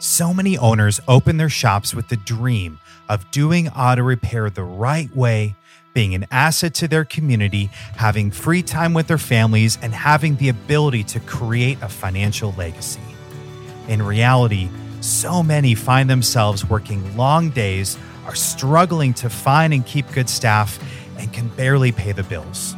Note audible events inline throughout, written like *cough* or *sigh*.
So many owners open their shops with the dream of doing auto repair the right way, being an asset to their community, having free time with their families, and having the ability to create a financial legacy. In reality, so many find themselves working long days, are struggling to find and keep good staff, and can barely pay the bills.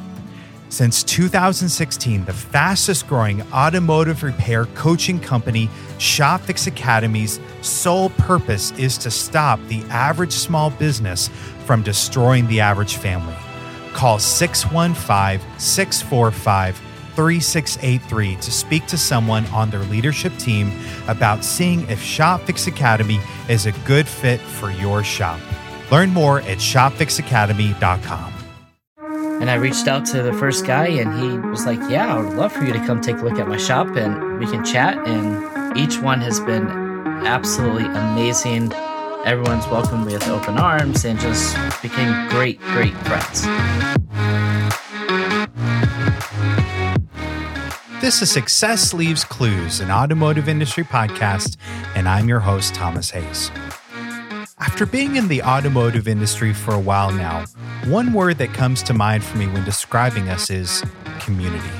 Since 2016, the fastest growing automotive repair coaching company, ShopFix Academy's sole purpose is to stop the average small business from destroying the average family. Call 615 645 3683 to speak to someone on their leadership team about seeing if ShopFix Academy is a good fit for your shop. Learn more at shopfixacademy.com. And I reached out to the first guy, and he was like, Yeah, I would love for you to come take a look at my shop and we can chat. And each one has been absolutely amazing. Everyone's welcomed with open arms and just became great, great friends. This is Success Leaves Clues, an automotive industry podcast, and I'm your host, Thomas Hayes. After being in the automotive industry for a while now, one word that comes to mind for me when describing us is community.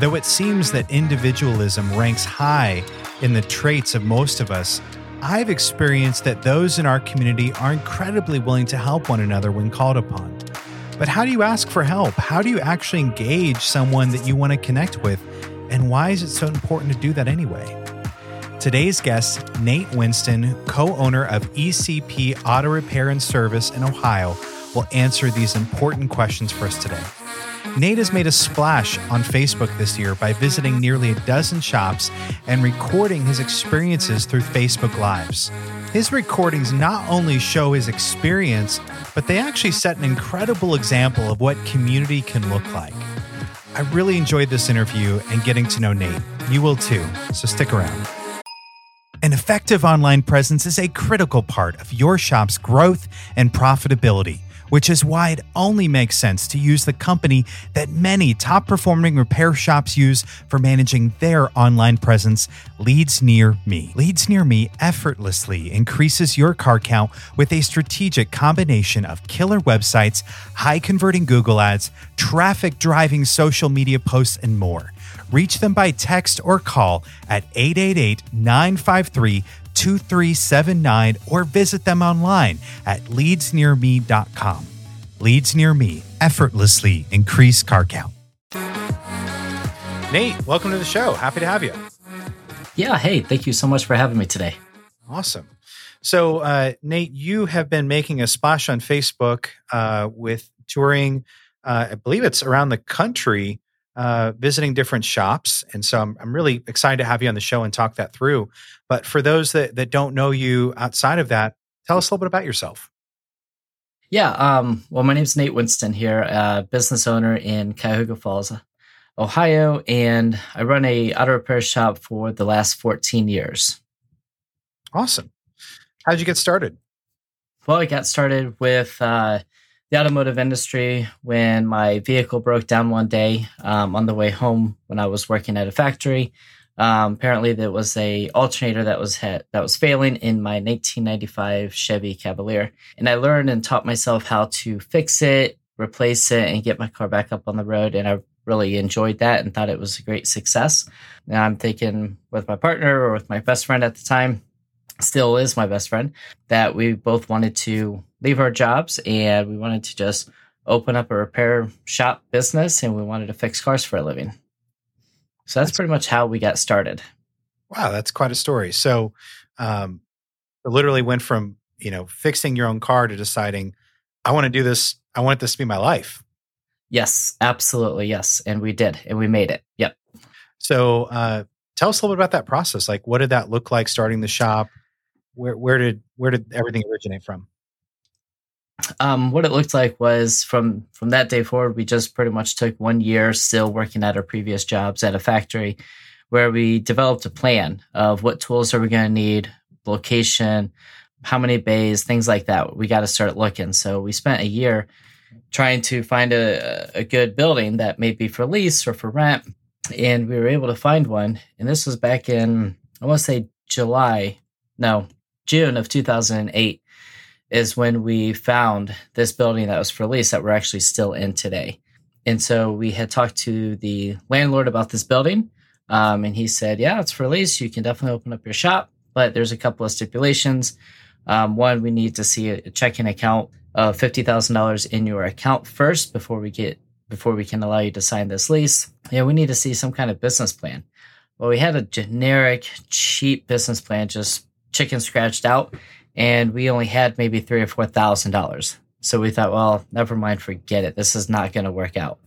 Though it seems that individualism ranks high in the traits of most of us, I've experienced that those in our community are incredibly willing to help one another when called upon. But how do you ask for help? How do you actually engage someone that you want to connect with? And why is it so important to do that anyway? Today's guest, Nate Winston, co owner of ECP Auto Repair and Service in Ohio, will answer these important questions for us today. Nate has made a splash on Facebook this year by visiting nearly a dozen shops and recording his experiences through Facebook Lives. His recordings not only show his experience, but they actually set an incredible example of what community can look like. I really enjoyed this interview and getting to know Nate. You will too, so stick around. Effective online presence is a critical part of your shop's growth and profitability, which is why it only makes sense to use the company that many top performing repair shops use for managing their online presence, Leads Near Me. Leads Near Me effortlessly increases your car count with a strategic combination of killer websites, high converting Google ads, traffic driving social media posts, and more. Reach them by text or call at 888 953 2379 or visit them online at leadsnearme.com. Leads Near Me effortlessly increase car count. Nate, welcome to the show. Happy to have you. Yeah, hey, thank you so much for having me today. Awesome. So, uh, Nate, you have been making a splash on Facebook uh, with touring, uh, I believe it's around the country uh, visiting different shops. And so I'm, I'm really excited to have you on the show and talk that through. But for those that, that don't know you outside of that, tell us a little bit about yourself. Yeah. Um, well, my name's Nate Winston here, uh, business owner in Cuyahoga Falls, Ohio, and I run a auto repair shop for the last 14 years. Awesome. How did you get started? Well, I got started with uh, the automotive industry when my vehicle broke down one day um, on the way home when I was working at a factory. Um, apparently, there was a alternator that was ha- that was failing in my 1995 Chevy Cavalier, and I learned and taught myself how to fix it, replace it, and get my car back up on the road. And I really enjoyed that and thought it was a great success. And I'm thinking with my partner or with my best friend at the time, still is my best friend, that we both wanted to leave our jobs and we wanted to just open up a repair shop business and we wanted to fix cars for a living. So that's, that's pretty much how we got started. Wow, that's quite a story. So, um, it literally went from you know fixing your own car to deciding I want to do this. I want this to be my life. Yes, absolutely. Yes, and we did, and we made it. Yep. So, uh, tell us a little bit about that process. Like, what did that look like starting the shop? Where where did where did everything originate from? um, what it looked like was from from that day forward, we just pretty much took one year still working at our previous jobs at a factory, where we developed a plan of what tools are we going to need, location, how many bays, things like that. We got to start looking. So we spent a year trying to find a, a good building that may be for lease or for rent, and we were able to find one. And this was back in I want to say July no, June of 2008 is when we found this building that was for lease that we're actually still in today. And so we had talked to the landlord about this building. Um, and he said, Yeah, it's for lease. You can definitely open up your shop, but there's a couple of stipulations. Um, one, we need to see a checking account of $50,000 in your account first before we get before we can allow you to sign this lease. Yeah, we need to see some kind of business plan. Well, we had a generic, cheap business plan, just chicken scratched out, and we only had maybe three or four thousand dollars. So we thought, well, never mind, forget it. This is not going to work out.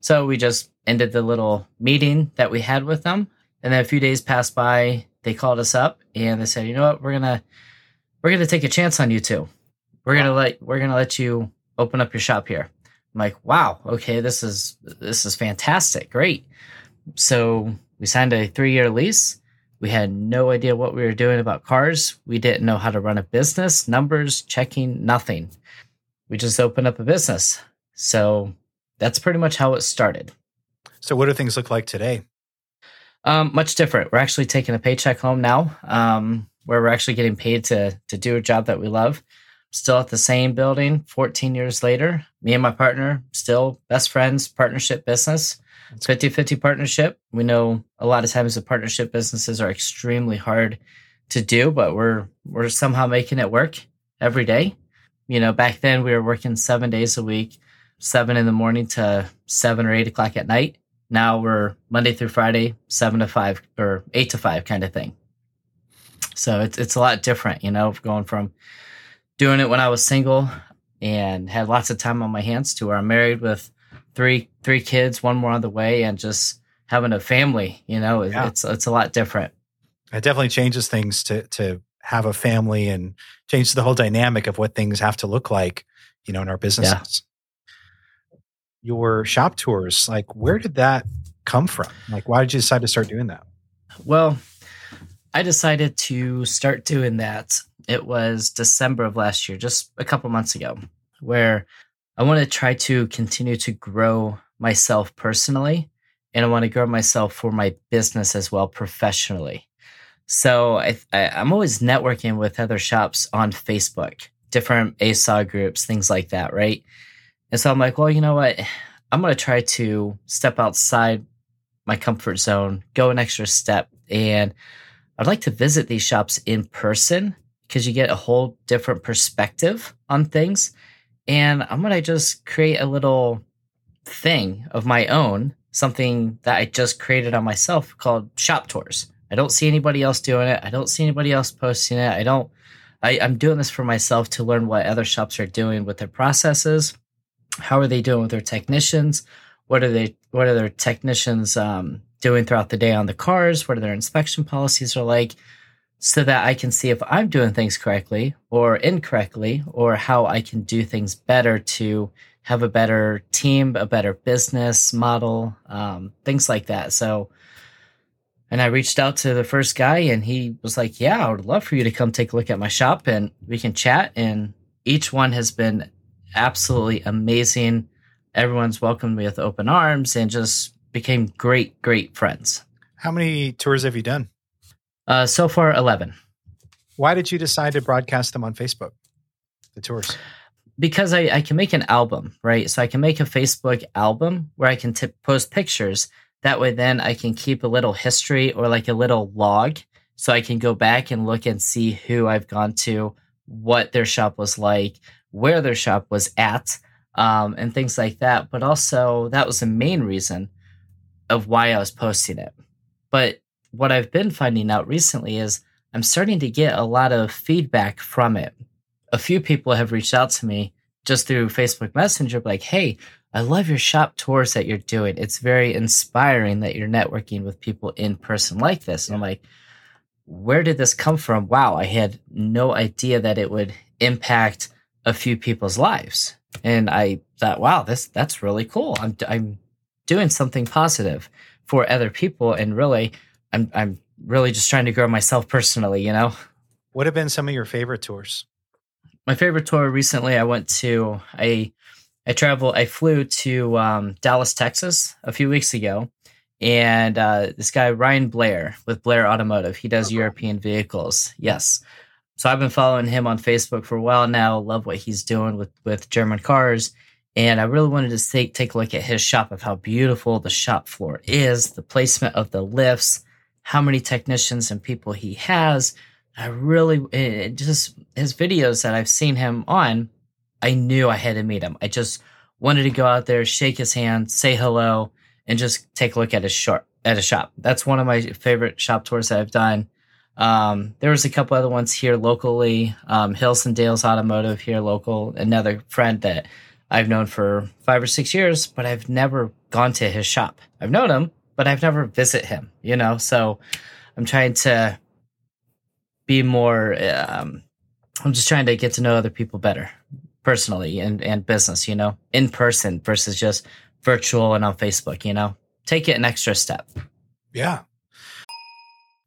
So we just ended the little meeting that we had with them, and then a few days passed by. They called us up and they said, you know what, we're gonna we're gonna take a chance on you two. We're gonna let we're gonna let you open up your shop here. I'm like, wow, okay, this is this is fantastic, great. So we signed a three year lease. We had no idea what we were doing about cars. We didn't know how to run a business, numbers, checking, nothing. We just opened up a business. So that's pretty much how it started. So, what do things look like today? Um, much different. We're actually taking a paycheck home now, um, where we're actually getting paid to to do a job that we love still at the same building 14 years later. Me and my partner, still best friends, partnership business. It's 50 50 partnership. We know a lot of times the partnership businesses are extremely hard to do, but we're we're somehow making it work every day. You know, back then we were working seven days a week, seven in the morning to seven or eight o'clock at night. Now we're Monday through Friday, seven to five or eight to five kind of thing. So it's it's a lot different, you know, going from doing it when I was single and had lots of time on my hands to where I'm married with three three kids, one more on the way, and just having a family. You know, yeah. it's it's a lot different. It definitely changes things to to have a family and changes the whole dynamic of what things have to look like. You know, in our businesses. Yeah. Your shop tours, like, where did that come from? Like, why did you decide to start doing that? Well, I decided to start doing that it was December of last year, just a couple months ago, where I want to try to continue to grow myself personally and I want to grow myself for my business as well professionally. So I, am always networking with other shops on Facebook, different ASOG groups, things like that, right? And so I'm like, well, you know what? I'm going to try to step outside my comfort zone, go an extra step, and I'd like to visit these shops in person because you get a whole different perspective on things. And I'm going to just create a little thing of my own, something that I just created on myself called shop tours. I don't see anybody else doing it. I don't see anybody else posting it. I don't, I, I'm doing this for myself to learn what other shops are doing with their processes. How are they doing with their technicians? What are they, what are their technicians um, doing throughout the day on the cars? What are their inspection policies are like? So that I can see if I'm doing things correctly or incorrectly or how I can do things better to have a better team, a better business model, um, things like that. So, and I reached out to the first guy and he was like, Yeah, I would love for you to come take a look at my shop and we can chat. And each one has been absolutely amazing. Everyone's welcomed me with open arms and just became great, great friends. How many tours have you done? Uh, so far, 11. Why did you decide to broadcast them on Facebook, the tours? Because I, I can make an album, right? So I can make a Facebook album where I can t- post pictures. That way, then I can keep a little history or like a little log. So I can go back and look and see who I've gone to, what their shop was like, where their shop was at, um, and things like that. But also, that was the main reason of why I was posting it. But what I've been finding out recently is I'm starting to get a lot of feedback from it. A few people have reached out to me just through Facebook Messenger, like, hey, I love your shop tours that you're doing. It's very inspiring that you're networking with people in person like this. And I'm like, where did this come from? Wow, I had no idea that it would impact a few people's lives. And I thought, wow, this that's really cool. I'm I'm doing something positive for other people and really I'm I'm really just trying to grow myself personally, you know. What have been some of your favorite tours? My favorite tour recently, I went to I I traveled I flew to um, Dallas, Texas a few weeks ago, And uh, this guy, Ryan Blair with Blair Automotive, he does European vehicles. Yes. So I've been following him on Facebook for a while now. Love what he's doing with, with German cars. And I really wanted to take, take a look at his shop of how beautiful the shop floor is, the placement of the lifts, how many technicians and people he has. I really, it just his videos that I've seen him on, I knew I had to meet him. I just wanted to go out there, shake his hand, say hello, and just take a look at his shop. At a shop, that's one of my favorite shop tours that I've done. Um, there was a couple other ones here locally. Um, Hills and Dales Automotive here local. Another friend that I've known for five or six years, but I've never gone to his shop. I've known him, but I've never visit him. You know, so I'm trying to be more. Um, I'm just trying to get to know other people better personally and, and business, you know, in person versus just virtual and on Facebook, you know, take it an extra step. Yeah.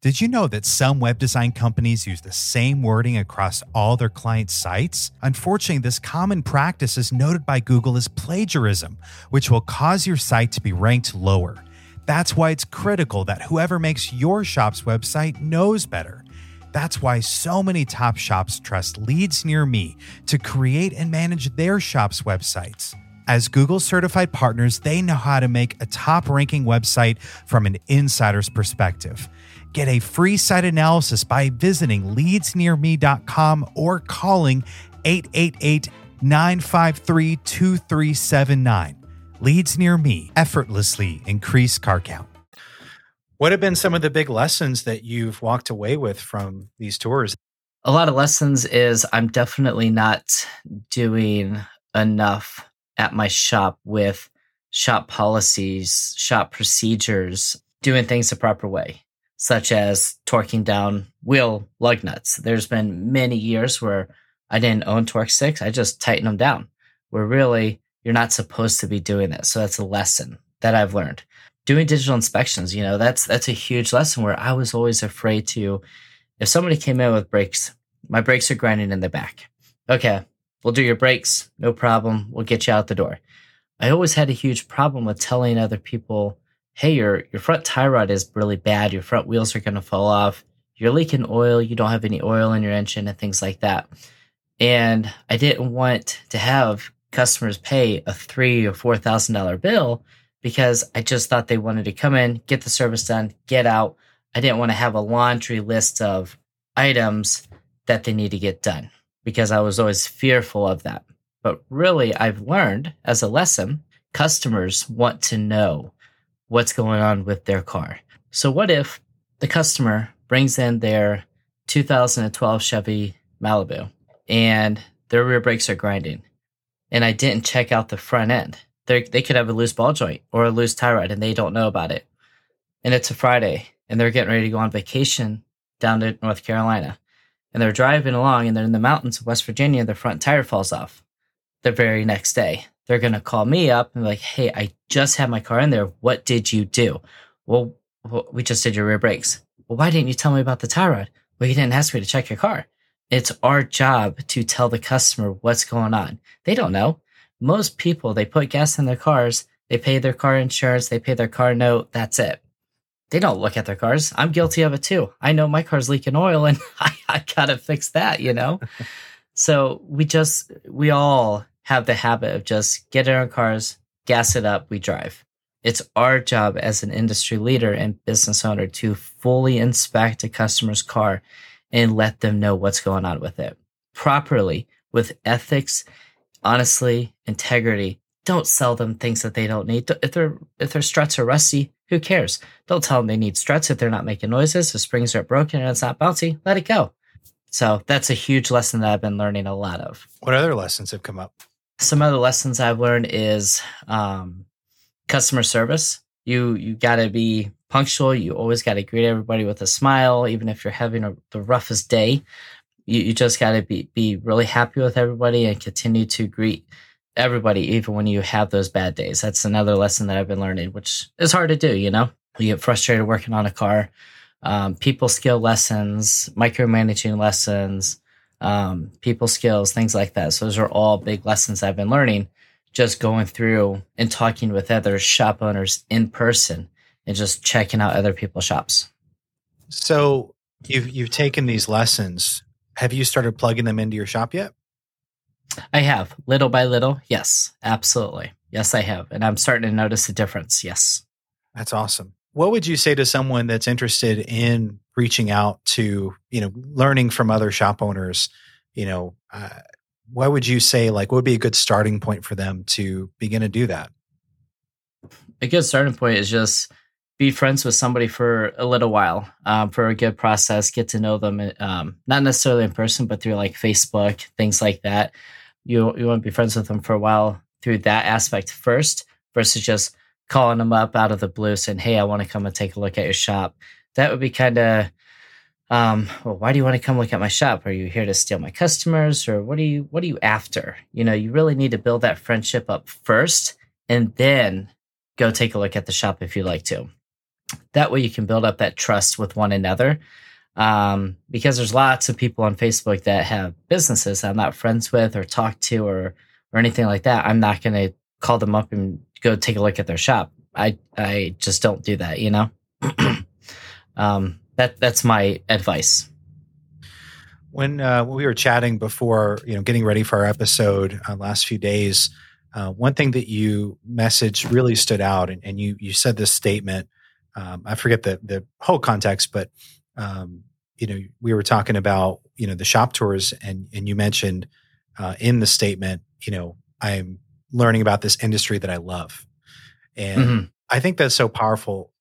Did you know that some web design companies use the same wording across all their client sites? Unfortunately, this common practice is noted by Google as plagiarism, which will cause your site to be ranked lower. That's why it's critical that whoever makes your shop's website knows better. That's why so many top shops trust Leads Near Me to create and manage their shop's websites. As Google certified partners, they know how to make a top ranking website from an insider's perspective. Get a free site analysis by visiting leadsnearme.com or calling 888 953 2379. Leads Near Me effortlessly increase car count. What have been some of the big lessons that you've walked away with from these tours? A lot of lessons is I'm definitely not doing enough at my shop with shop policies, shop procedures, doing things the proper way, such as torquing down wheel lug nuts. There's been many years where I didn't own torque sticks. I just tightened them down We're really you're not supposed to be doing that. So that's a lesson that I've learned doing digital inspections, you know, that's that's a huge lesson where I was always afraid to if somebody came in with brakes, my brakes are grinding in the back. Okay, we'll do your brakes, no problem. We'll get you out the door. I always had a huge problem with telling other people, hey, your your front tie rod is really bad, your front wheels are gonna fall off, you're leaking oil, you don't have any oil in your engine and things like that. And I didn't want to have customers pay a three or four thousand dollar bill because I just thought they wanted to come in, get the service done, get out. I didn't want to have a laundry list of items that they need to get done because I was always fearful of that. But really, I've learned as a lesson, customers want to know what's going on with their car. So, what if the customer brings in their 2012 Chevy Malibu and their rear brakes are grinding and I didn't check out the front end? they they could have a loose ball joint or a loose tie rod and they don't know about it. And it's a Friday and they're getting ready to go on vacation down to North Carolina. And they're driving along and they're in the mountains of West Virginia. Their front tire falls off the very next day. They're going to call me up and be like, Hey, I just had my car in there. What did you do? Well, we just did your rear brakes. Well, why didn't you tell me about the tie rod? Well, you didn't ask me to check your car. It's our job to tell the customer what's going on. They don't know. Most people they put gas in their cars they pay their car insurance they pay their car note that's it. They don't look at their cars. I'm guilty of it too. I know my car's leaking oil and *laughs* i, I gotta fix that you know? *laughs* So we just we all have the habit of just get in our cars gas it up we drive. It's our job as an industry leader and business owner to fully inspect a customer's car and let them know what's going on with it properly with ethics honestly, integrity. Don't sell them things that they don't need. If their if their struts are rusty, who cares? Don't tell them they need struts if they're not making noises. The springs are broken and it's not bouncy. Let it go. So that's a huge lesson that I've been learning a lot of. What other lessons have come up? Some other lessons I've learned is um, customer service. You you got to be punctual. You always got to greet everybody with a smile, even if you're having a, the roughest day you, you just got to be, be really happy with everybody and continue to greet everybody, even when you have those bad days. That's another lesson that I've been learning, which is hard to do, you know? You get frustrated working on a car. Um, people skill lessons, micromanaging lessons, um, people skills, things like that. So those are all big lessons I've been learning just going through and talking with other shop owners in person and just checking out other people's shops. So you've you've taken these lessons. Have you started plugging them into your shop yet? I have, little by little. Yes, absolutely. Yes, I have. And I'm starting to notice a difference. Yes. That's awesome. What would you say to someone that's interested in reaching out to, you know, learning from other shop owners? You know, uh, what would you say, like, what would be a good starting point for them to begin to do that? A good starting point is just be friends with somebody for a little while um, for a good process, get to know them, um, not necessarily in person, but through like Facebook, things like that. You, you want to be friends with them for a while through that aspect first versus just calling them up out of the blue saying, Hey, I want to come and take a look at your shop. That would be kind of, um, well, why do you want to come look at my shop? Are you here to steal my customers or what are you, what are you after? You know, you really need to build that friendship up first and then go take a look at the shop if you like to. That way you can build up that trust with one another. Um, because there's lots of people on Facebook that have businesses I'm not friends with or talk to or, or anything like that. I'm not going to call them up and go take a look at their shop. I I just don't do that, you know. *clears throat* um, that that's my advice. When uh, we were chatting before, you know, getting ready for our episode uh, last few days, uh, one thing that you messaged really stood out, and, and you you said this statement. Um, I forget the the whole context, but um, you know, we were talking about you know the shop tours, and and you mentioned uh, in the statement, you know, I'm learning about this industry that I love. And mm-hmm. I think that's so powerful.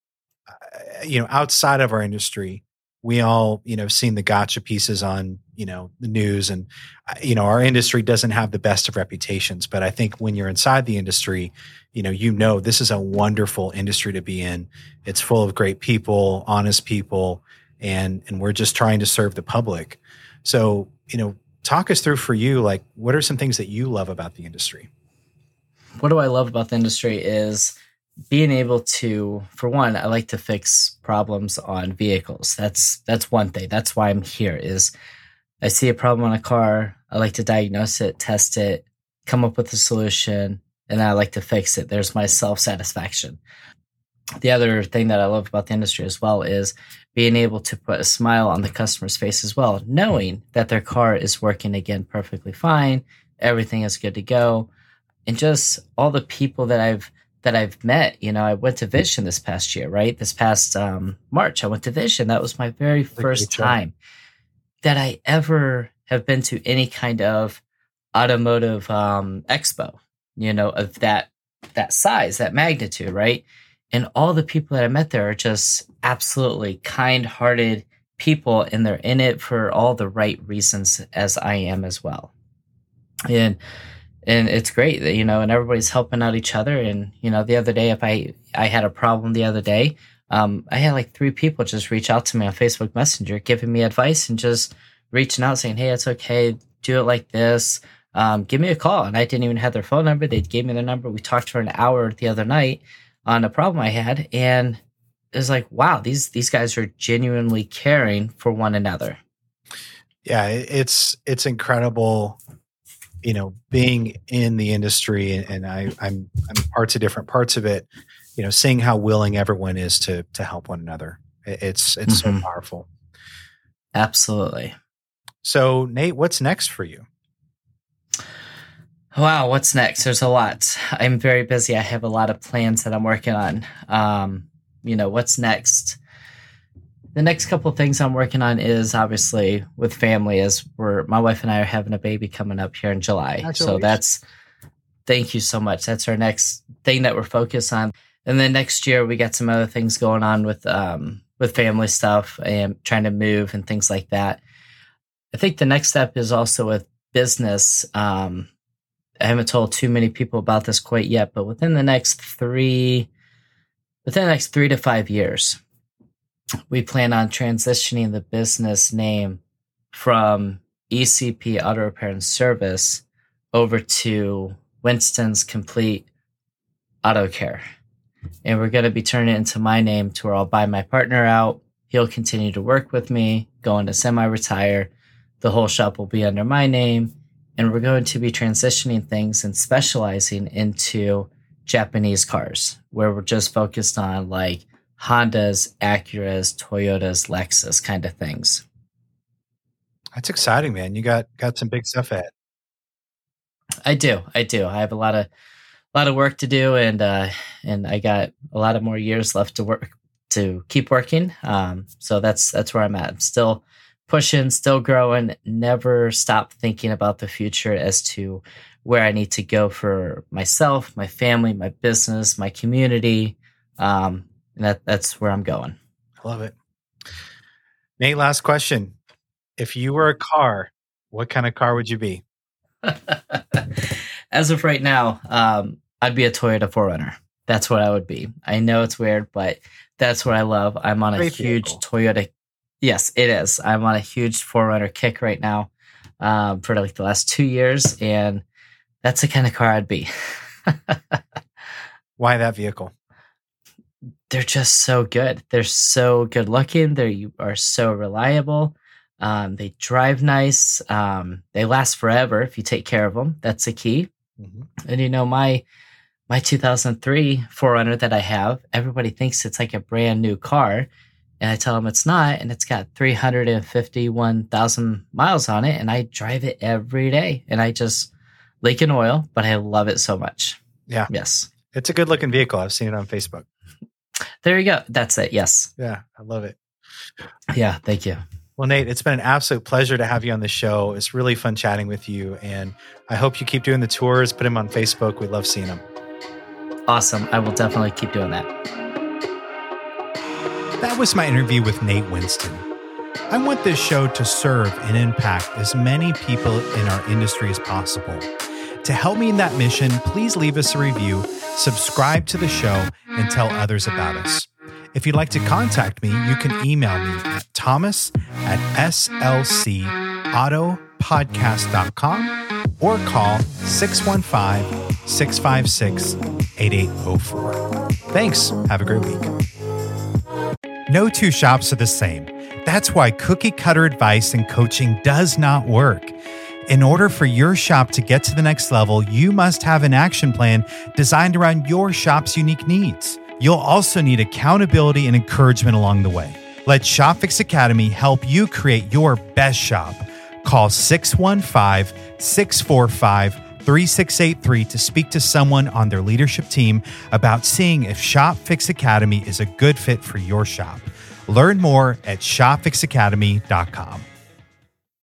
Uh, you know, outside of our industry, we all, you know, seen the gotcha pieces on, you know, the news and, uh, you know, our industry doesn't have the best of reputations. But I think when you're inside the industry, you know, you know, this is a wonderful industry to be in. It's full of great people, honest people, and, and we're just trying to serve the public. So, you know, talk us through for you, like, what are some things that you love about the industry? what do I love about the industry is being able to for one i like to fix problems on vehicles. That's that's one thing. That's why i'm here is i see a problem on a car. I like to diagnose it test it come up with a solution and i like to fix it. There's my self-satisfaction. The other thing that i love about the industry as well is being able to put a smile on the customer's face as well knowing that their car is working again perfectly fine everything is good to go. And just all the people that I've that I've met. You know, I went to Vision this past year, right? This past um, March, I went to Vision. That was my very first time that I ever have been to any kind of automotive um, expo. You know, of that that size, that magnitude, right? And all the people that I met there are just absolutely kind-hearted people, and they're in it for all the right reasons, as I am as well. And and it's great that you know and everybody's helping out each other. And you know the other day if i i had a problem the other day um, i had like three people just reach out to me on facebook messenger giving me advice and just reaching out saying hey it's okay. Do it like this. Um, give me a call. And i didn't even have their phone number. They gave me their number. We talked for an hour the other night on a problem i had. And it was like wow these these guys are genuinely caring for one another. Yeah it's it's incredible you know, being in the industry and, and I, I'm I'm parts of different parts of it, you know, seeing how willing everyone is to to help one another. It's it's mm-hmm. so powerful. Absolutely. So Nate, what's next for you? Wow, what's next? There's a lot. I'm very busy. I have a lot of plans that I'm working on. Um, you know, what's next? The next couple of things I'm working on is obviously with family as we're my wife and I are having a baby coming up here in July. So that's thank you so much. That's our next thing that we're focused on. And then next year we got some other things going on with um with family stuff and trying to move and things like that. I think the next step is also with business. Um I haven't told too many people about this quite yet, but within the next three within the next three to five years, we plan on transitioning the business name from ECP Auto Repair and Service over to Winston's Complete Auto Care. And we're going to be turning it into my name to where I'll buy my partner out. He'll continue to work with me, go into semi retire. The whole shop will be under my name. And we're going to be transitioning things and specializing into Japanese cars, where we're just focused on like Hondas, Acuras, Toyotas, Lexus kind of things. That's exciting, man. You got got some big stuff ahead. I do. I do. I have a lot of a lot of work to do and uh and I got a lot of more years left to work to keep working. Um so that's that's where I'm at. I'm still pushing, still growing, never stop thinking about the future as to where I need to go for myself, my family, my business, my community. Um, and that that's where I'm going. I love it. Nate, last question. If you were a car, what kind of car would you be? *laughs* As of right now, um, I'd be a Toyota 4Runner. That's what I would be. I know it's weird, but that's what I love. I'm on a Great huge vehicle. Toyota. Yes, it is. I'm on a huge 4Runner kick right now um, for like the last two years, and that's the kind of car I'd be. *laughs* Why that vehicle? They're just so good. They're so good looking. They are so reliable. Um, they drive nice. Um, they last forever if you take care of them. That's the key. Mm-hmm. And you know my my 2003 4Runner that I have, everybody thinks it's like a brand new car, and I tell them it's not, and it's got 351,000 miles on it, and I drive it every day, and I just leak in oil, but I love it so much. Yeah. Yes. It's a good looking vehicle. I've seen it on Facebook. There you go. That's it. Yes. Yeah, I love it. Yeah, thank you. Well, Nate, it's been an absolute pleasure to have you on the show. It's really fun chatting with you. And I hope you keep doing the tours, put them on Facebook. We love seeing them. Awesome. I will definitely keep doing that. That was my interview with Nate Winston. I want this show to serve and impact as many people in our industry as possible. To help me in that mission, please leave us a review, subscribe to the show, and tell others about us. If you'd like to contact me, you can email me at thomas at slcautopodcast.com or call 615 656 8804. Thanks. Have a great week. No two shops are the same. That's why cookie cutter advice and coaching does not work. In order for your shop to get to the next level, you must have an action plan designed around your shop's unique needs. You'll also need accountability and encouragement along the way. Let ShopFix Academy help you create your best shop. Call 615 645 3683 to speak to someone on their leadership team about seeing if ShopFix Academy is a good fit for your shop. Learn more at shopfixacademy.com.